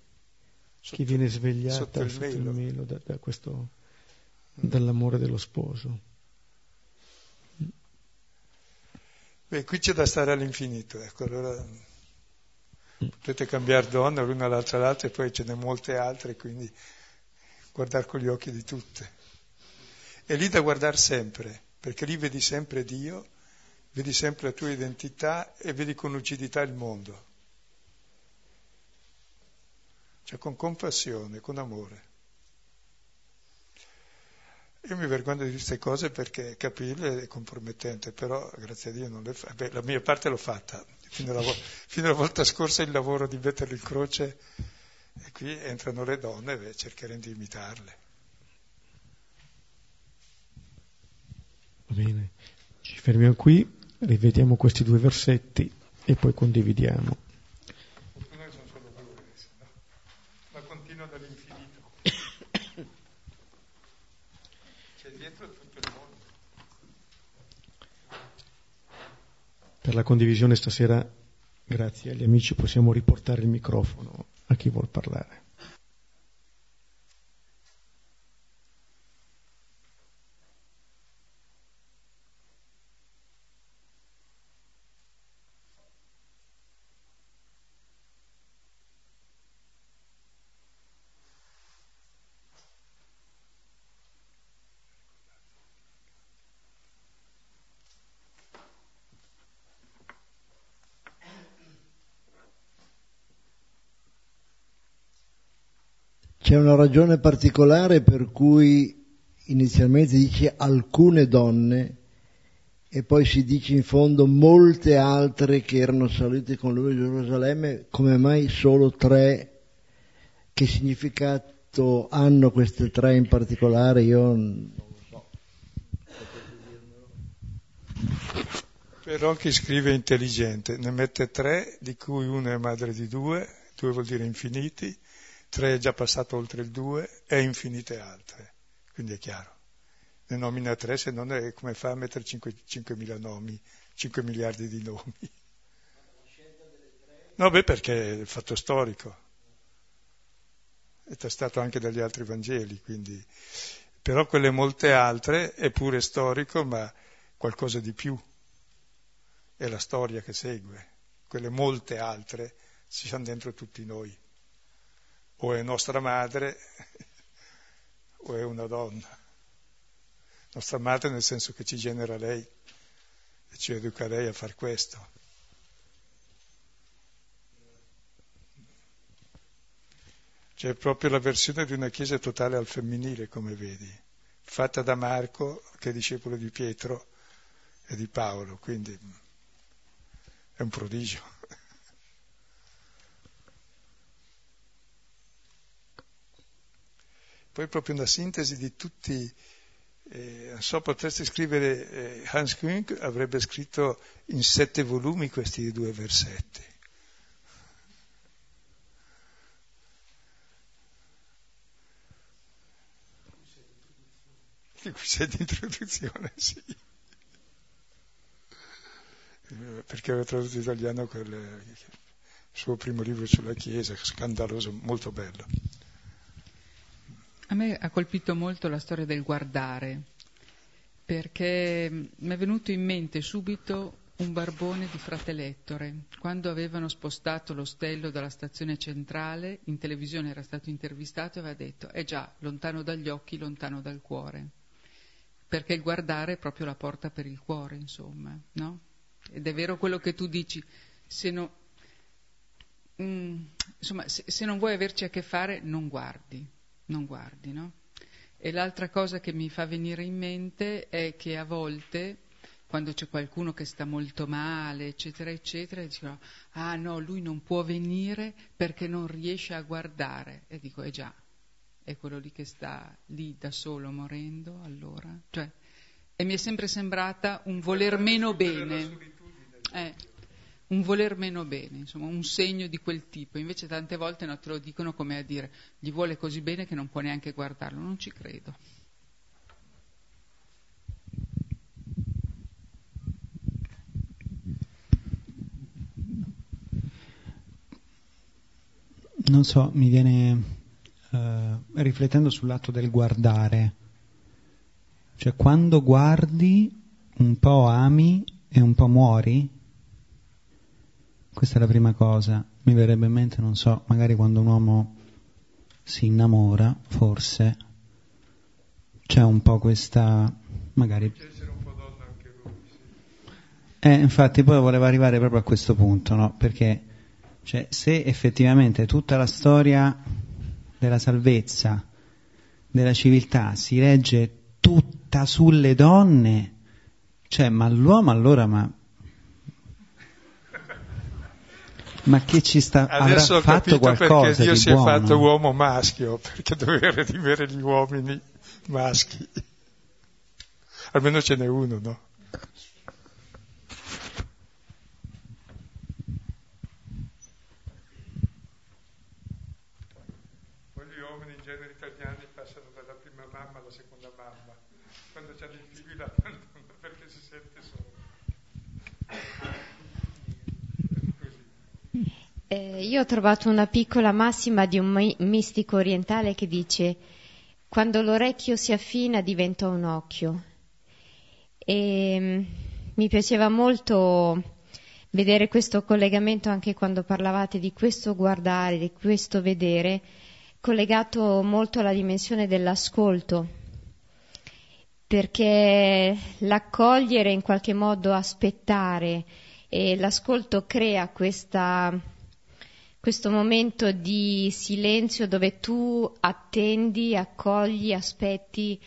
sotto, chi viene svegliata sotto il sotto melo, il melo da, da questo, mm. dall'amore dello sposo. Beh, qui c'è da stare all'infinito, ecco, allora potete cambiare donna l'una all'altra l'altra e poi ce ne molte altre, quindi guardare con gli occhi di tutte. È lì da guardare sempre, perché lì vedi sempre Dio, vedi sempre la tua identità e vedi con lucidità il mondo. Cioè con compassione, con amore. Io mi vergogno di queste cose perché capirle è compromettente, però grazie a Dio non le fa. Beh, la mia parte l'ho fatta, Fino alla, fino alla volta scorsa il lavoro di metterlo in croce e qui entrano le donne e cercheremo di imitarle. Bene, ci fermiamo qui, rivediamo questi due versetti e poi condividiamo. Fortuna sono solo due, ma continua dall'infinito. C'è dietro tutto il mondo. Per la condivisione stasera, grazie agli amici, possiamo riportare il microfono a chi vuol parlare. C'è una ragione particolare per cui inizialmente dice alcune donne e poi si dice in fondo molte altre che erano salite con lui a Gerusalemme, come mai solo tre? Che significato hanno queste tre in particolare? Io non lo so. Però chi scrive è intelligente, ne mette tre, di cui una è madre di due, due vuol dire infiniti, 3 è già passato oltre il 2 e infinite altre, quindi è chiaro. Ne nomina 3 se non è come fa a mettere 5, 5.000 nomi, 5 miliardi di nomi. No, beh, perché è il fatto storico. È testato anche dagli altri Vangeli, quindi. Però quelle molte altre è pure storico, ma qualcosa di più. È la storia che segue. Quelle molte altre ci siamo dentro tutti noi o è nostra madre o è una donna. Nostra madre nel senso che ci genera lei e ci educa lei a far questo. C'è proprio la versione di una chiesa totale al femminile, come vedi, fatta da Marco, che è discepolo di Pietro e di Paolo, quindi è un prodigio. Poi proprio una sintesi di tutti, eh, non so, potresti scrivere, eh, Hans Küng avrebbe scritto in sette volumi questi due versetti. Di cui c'è di introduzione, sì. Perché aveva tradotto in italiano quel, il suo primo libro sulla Chiesa, scandaloso, molto bello. A me ha colpito molto la storia del guardare, perché mi è venuto in mente subito un barbone di Fratellettore. Quando avevano spostato l'ostello dalla stazione centrale, in televisione era stato intervistato e aveva detto, è eh già, lontano dagli occhi, lontano dal cuore. Perché il guardare è proprio la porta per il cuore, insomma, no? Ed è vero quello che tu dici, se, no, mm, insomma, se, se non vuoi averci a che fare, non guardi non guardi, no? E l'altra cosa che mi fa venire in mente è che a volte, quando c'è qualcuno che sta molto male, eccetera, eccetera, dicono, ah no, lui non può venire perché non riesce a guardare. E dico, eh già, è quello lì che sta lì da solo morendo, allora? Cioè, e mi è sempre sembrata un voler meno bene. Eh, un voler meno bene, insomma, un segno di quel tipo. Invece tante volte no, te lo dicono come a dire gli vuole così bene che non può neanche guardarlo. Non ci credo. Non so, mi viene eh, riflettendo sull'atto del guardare. Cioè, quando guardi, un po' ami e un po' muori, questa è la prima cosa. Mi verrebbe in mente, non so, magari quando un uomo si innamora, forse c'è un po' questa, magari... Eh, infatti poi volevo arrivare proprio a questo punto, no? Perché cioè, se effettivamente tutta la storia della salvezza, della civiltà si regge tutta sulle donne, cioè, ma l'uomo allora, ma Ma che ci sta Adesso avrà ho fatto capito qualcosa perché Dio di si è buono. fatto uomo maschio, perché doveva redimere gli uomini maschi. Almeno ce n'è uno, no? Poi gli uomini in genere italiani passano dalla prima mamma alla seconda mamma. Quando c'hanno i figli l'abbandonano perché si sente solo. Così. Eh, io ho trovato una piccola massima di un mi- mistico orientale che dice quando l'orecchio si affina diventa un occhio. E mm, mi piaceva molto vedere questo collegamento anche quando parlavate di questo guardare, di questo vedere, collegato molto alla dimensione dell'ascolto, perché l'accogliere in qualche modo aspettare e l'ascolto crea questa, questo momento di silenzio dove tu attendi, accogli, aspetti,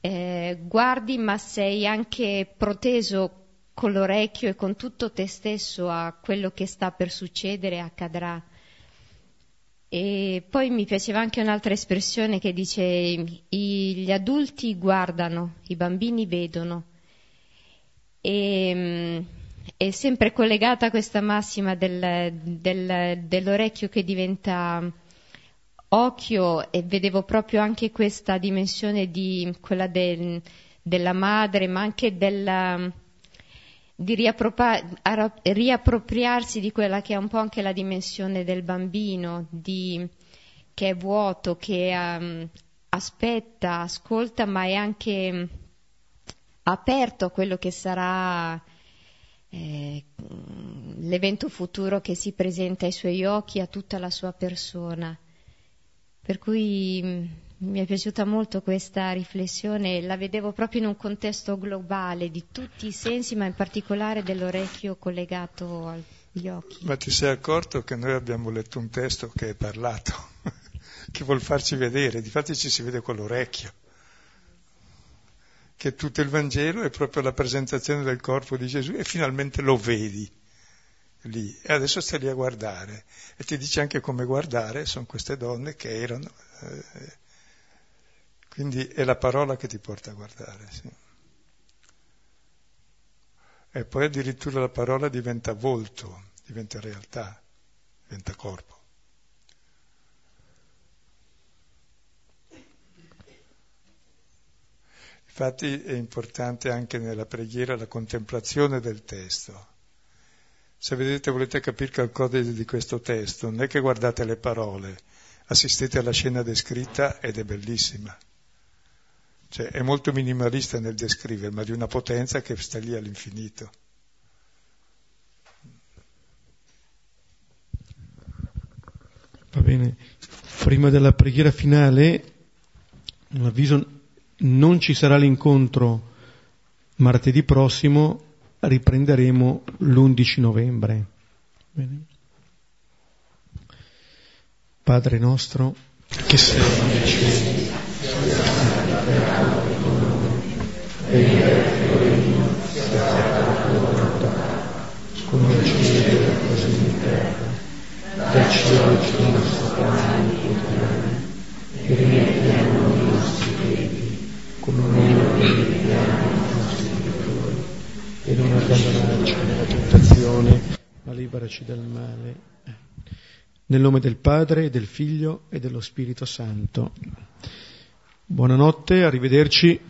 eh, guardi ma sei anche proteso con l'orecchio e con tutto te stesso a quello che sta per succedere, accadrà. E poi mi piaceva anche un'altra espressione che dice gli adulti guardano, i bambini vedono. E, mm, è sempre collegata a questa massima del- del- dell'orecchio che diventa occhio e vedevo proprio anche questa dimensione di quella del- della madre, ma anche della, di riappropriarsi di quella che è un po' anche la dimensione del bambino, di- che è vuoto, che ehm, aspetta, ascolta, ma è anche aperto a quello che sarà eh, mm, l'evento futuro che si presenta ai suoi occhi, a tutta la sua persona. Per cui mh, mi è piaciuta molto questa riflessione, la vedevo proprio in un contesto globale di tutti i sensi, ma in particolare dell'orecchio collegato agli occhi. Ma ti sei accorto che noi abbiamo letto un testo che è parlato, che vuol farci vedere, difatti ci si vede con l'orecchio, che tutto il Vangelo è proprio la presentazione del corpo di Gesù e finalmente lo vedi lì e adesso stai lì a guardare e ti dice anche come guardare, sono queste donne che erano, eh, quindi è la parola che ti porta a guardare. Sì. E poi addirittura la parola diventa volto, diventa realtà, diventa corpo. Infatti è importante anche nella preghiera la contemplazione del testo. Se vedete, volete capire qualcosa di questo testo, non è che guardate le parole, assistete alla scena descritta ed è bellissima. Cioè è molto minimalista nel descrivere, ma di una potenza che sta lì all'infinito. Va bene. Prima della preghiera finale, un avviso, non ci sarà l'incontro martedì prossimo, riprenderemo l'11 novembre. Bene. Padre nostro, che sei nei cieli, come al cielo così in terra. Dacci oggi il nostro pane quotidiano e rimettiamo e non abbandonarci nella tentazione, ma liberaci dal male. Nel nome del Padre, del Figlio e dello Spirito Santo. Buonanotte, arrivederci.